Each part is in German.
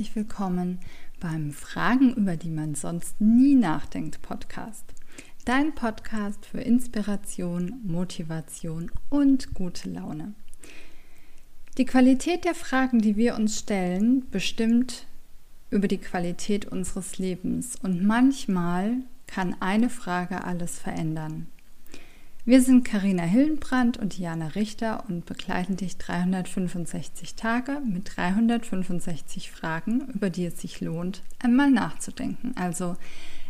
Herzlich willkommen beim Fragen, über die man sonst nie nachdenkt Podcast. Dein Podcast für Inspiration, Motivation und gute Laune. Die Qualität der Fragen, die wir uns stellen, bestimmt über die Qualität unseres Lebens und manchmal kann eine Frage alles verändern. Wir sind Karina Hillenbrand und Jana Richter und begleiten dich 365 Tage mit 365 Fragen, über die es sich lohnt, einmal nachzudenken. Also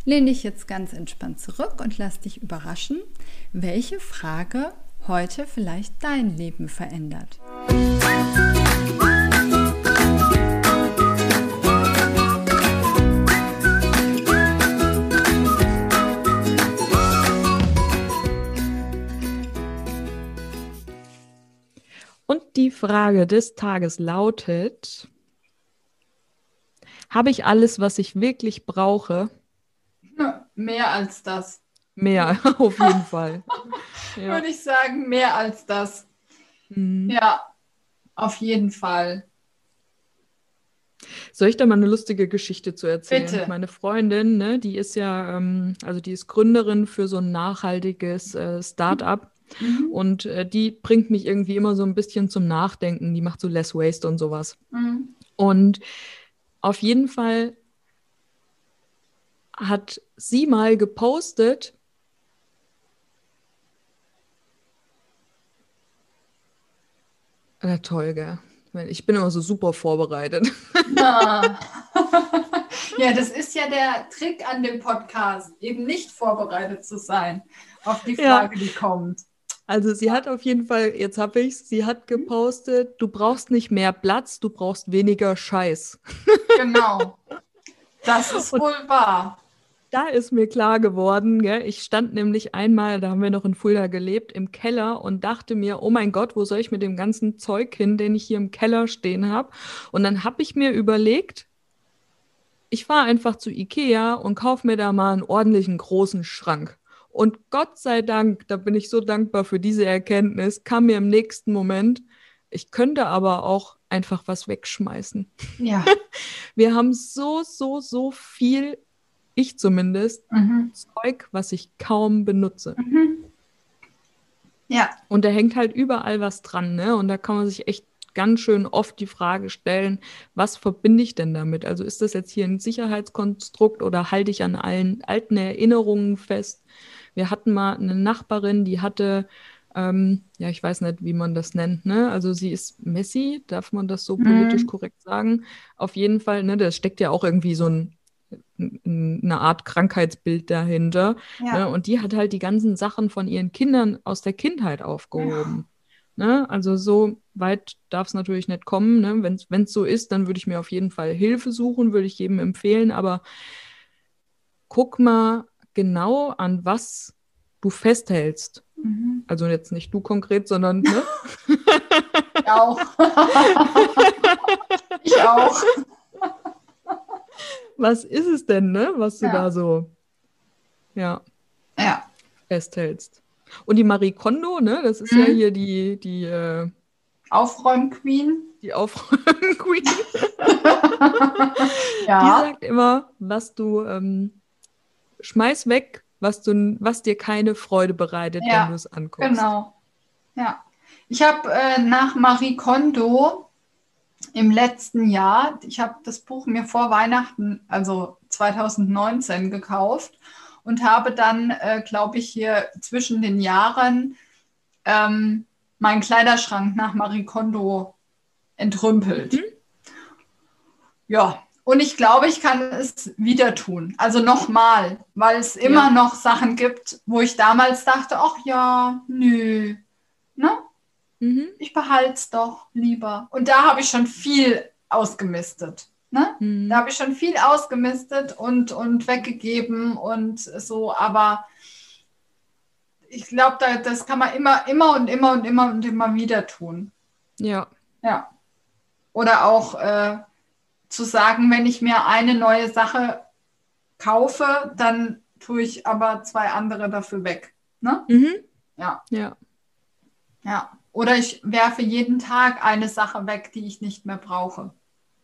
lehn dich jetzt ganz entspannt zurück und lass dich überraschen, welche Frage heute vielleicht dein Leben verändert. Musik Frage des Tages lautet, habe ich alles, was ich wirklich brauche? Mehr als das. Mehr, auf jeden Fall. Ja. Würde ich sagen, mehr als das. Mhm. Ja, auf jeden Fall. Soll ich da mal eine lustige Geschichte zu erzählen? Bitte. Meine Freundin, ne, die ist ja, ähm, also die ist Gründerin für so ein nachhaltiges äh, Start-up. Mhm. Und äh, die bringt mich irgendwie immer so ein bisschen zum Nachdenken. Die macht so Less Waste und sowas. Mhm. Und auf jeden Fall hat sie mal gepostet, Ja, toll, gell? Ich bin immer so super vorbereitet. Ja. ja, das ist ja der Trick an dem Podcast, eben nicht vorbereitet zu sein auf die Frage, ja. die kommt. Also sie hat auf jeden Fall, jetzt habe ich es, sie hat gepostet, du brauchst nicht mehr Platz, du brauchst weniger Scheiß. Genau. Das ist wohl wahr. Da ist mir klar geworden, gell? ich stand nämlich einmal, da haben wir noch in Fulda gelebt, im Keller und dachte mir, oh mein Gott, wo soll ich mit dem ganzen Zeug hin, den ich hier im Keller stehen habe? Und dann habe ich mir überlegt, ich fahre einfach zu Ikea und kaufe mir da mal einen ordentlichen großen Schrank. Und Gott sei Dank, da bin ich so dankbar für diese Erkenntnis, kam mir im nächsten Moment, ich könnte aber auch einfach was wegschmeißen. Ja. Wir haben so, so, so viel, ich zumindest, mhm. Zeug, was ich kaum benutze. Mhm. Ja. Und da hängt halt überall was dran, ne? Und da kann man sich echt ganz schön oft die Frage stellen, was verbinde ich denn damit? Also ist das jetzt hier ein Sicherheitskonstrukt oder halte ich an allen alten Erinnerungen fest? Wir hatten mal eine Nachbarin, die hatte, ähm, ja, ich weiß nicht, wie man das nennt, ne? Also sie ist Messi, darf man das so mhm. politisch korrekt sagen? Auf jeden Fall, ne, da steckt ja auch irgendwie so ein eine Art Krankheitsbild dahinter. Ja. Ne? Und die hat halt die ganzen Sachen von ihren Kindern aus der Kindheit aufgehoben. Ja. Ne? Also so weit darf es natürlich nicht kommen. Ne? Wenn es so ist, dann würde ich mir auf jeden Fall Hilfe suchen, würde ich jedem empfehlen. Aber guck mal genau, an was du festhältst. Mhm. Also jetzt nicht du konkret, sondern ne? ich auch. ich auch. Was ist es denn, ne? Was du ja. da so ja, ja. festhältst. Und die Marie Kondo, ne? Das ist mhm. ja hier die, die äh, Aufräum-Queen. Die Aufräum-Queen. ja. Die sagt immer, was du ähm, schmeiß weg, was, du, was dir keine Freude bereitet, ja, wenn du es anguckst. Genau. Ja. Ich habe äh, nach Marie Kondo im letzten Jahr, ich habe das Buch mir vor Weihnachten, also 2019, gekauft und habe dann, äh, glaube ich, hier zwischen den Jahren ähm, meinen Kleiderschrank nach Marie Kondo entrümpelt. Mhm. Ja, und ich glaube, ich kann es wieder tun. Also nochmal, weil es immer ja. noch Sachen gibt, wo ich damals dachte, ach ja, nö, ne? Mhm. Ich behalte es doch lieber. Und da habe ich schon viel ausgemistet. Ne? Mhm. Da habe ich schon viel ausgemistet und, und weggegeben und so, aber ich glaube, da, das kann man immer, immer und immer und immer und immer wieder tun. Ja. Ja. Oder auch äh, zu sagen, wenn ich mir eine neue Sache kaufe, dann tue ich aber zwei andere dafür weg. Ne? Mhm. Ja. Ja. Ja. Oder ich werfe jeden Tag eine Sache weg, die ich nicht mehr brauche.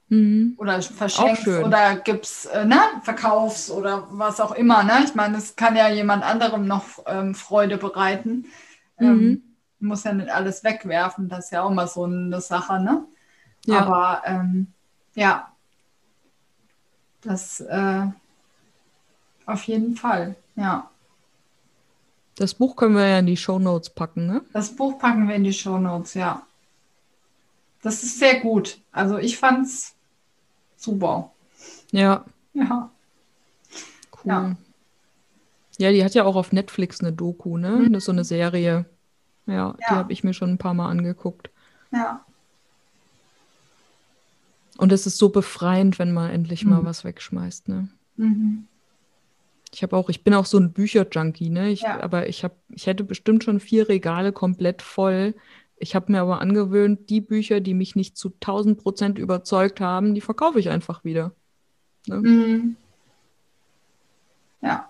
Mhm. Oder verschenkst oder gibst, äh, ne, verkaufst oder was auch immer. Ne? Ich meine, es kann ja jemand anderem noch ähm, Freude bereiten. Ähm, mhm. Muss ja nicht alles wegwerfen, das ist ja auch mal so eine Sache, ne? Ja. Aber ähm, ja, das äh, auf jeden Fall, ja. Das Buch können wir ja in die Show Notes packen, ne? Das Buch packen wir in die Show Notes, ja. Das ist sehr gut. Also ich fand's super. Ja. Ja. Cool. Ja. ja, die hat ja auch auf Netflix eine Doku, ne? Mhm. Das ist so eine Serie. Ja, ja. die habe ich mir schon ein paar Mal angeguckt. Ja. Und es ist so befreiend, wenn man endlich mhm. mal was wegschmeißt, ne? Mhm. Ich habe auch, ich bin auch so ein Bücherjunkie, ne? Ich, ja. Aber ich habe, ich hätte bestimmt schon vier Regale komplett voll. Ich habe mir aber angewöhnt, die Bücher, die mich nicht zu 1000 Prozent überzeugt haben, die verkaufe ich einfach wieder. Ne? Mhm. Ja.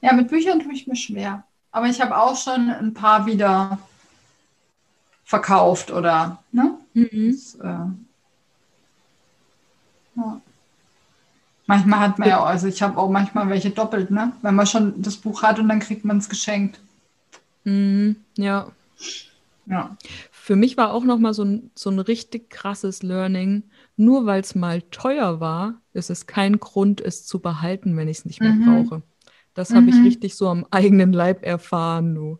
Ja, mit Büchern tue ich mir schwer. Aber ich habe auch schon ein paar wieder verkauft oder, ne? Mhm. Das, äh, ja. Manchmal hat man ja, also ich habe auch manchmal welche doppelt, ne? Wenn man schon das Buch hat und dann kriegt man es geschenkt. Mhm, ja. Ja. Für mich war auch nochmal so ein, so ein richtig krasses Learning. Nur weil es mal teuer war, ist es kein Grund, es zu behalten, wenn ich es nicht mehr mhm. brauche. Das mhm. habe ich richtig so am eigenen Leib erfahren. Du.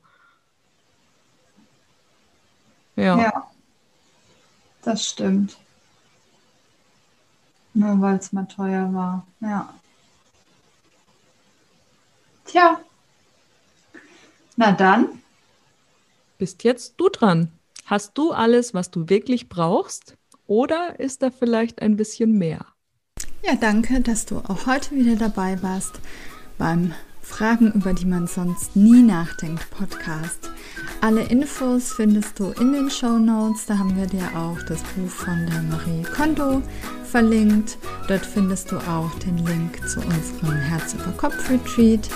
Ja. ja. Das stimmt. Nur weil es mal teuer war. Ja. Tja. Na dann. Bist jetzt du dran. Hast du alles, was du wirklich brauchst? Oder ist da vielleicht ein bisschen mehr? Ja, danke, dass du auch heute wieder dabei warst beim Fragen, über die man sonst nie nachdenkt Podcast. Alle Infos findest du in den Show Notes. Da haben wir dir auch das Buch von der Marie Kondo verlinkt. Dort findest du auch den Link zu unserem Herz über Kopf Retreat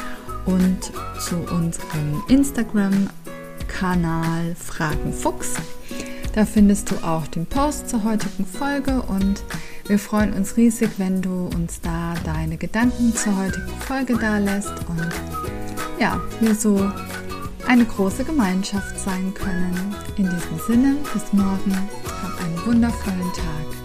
und zu unserem Instagram-Kanal Fragen Fuchs. Da findest du auch den Post zur heutigen Folge und wir freuen uns riesig, wenn du uns da deine Gedanken zur heutigen Folge da lässt und ja, wir so eine große Gemeinschaft sein können. In diesem Sinne, bis morgen. Hab einen wundervollen Tag.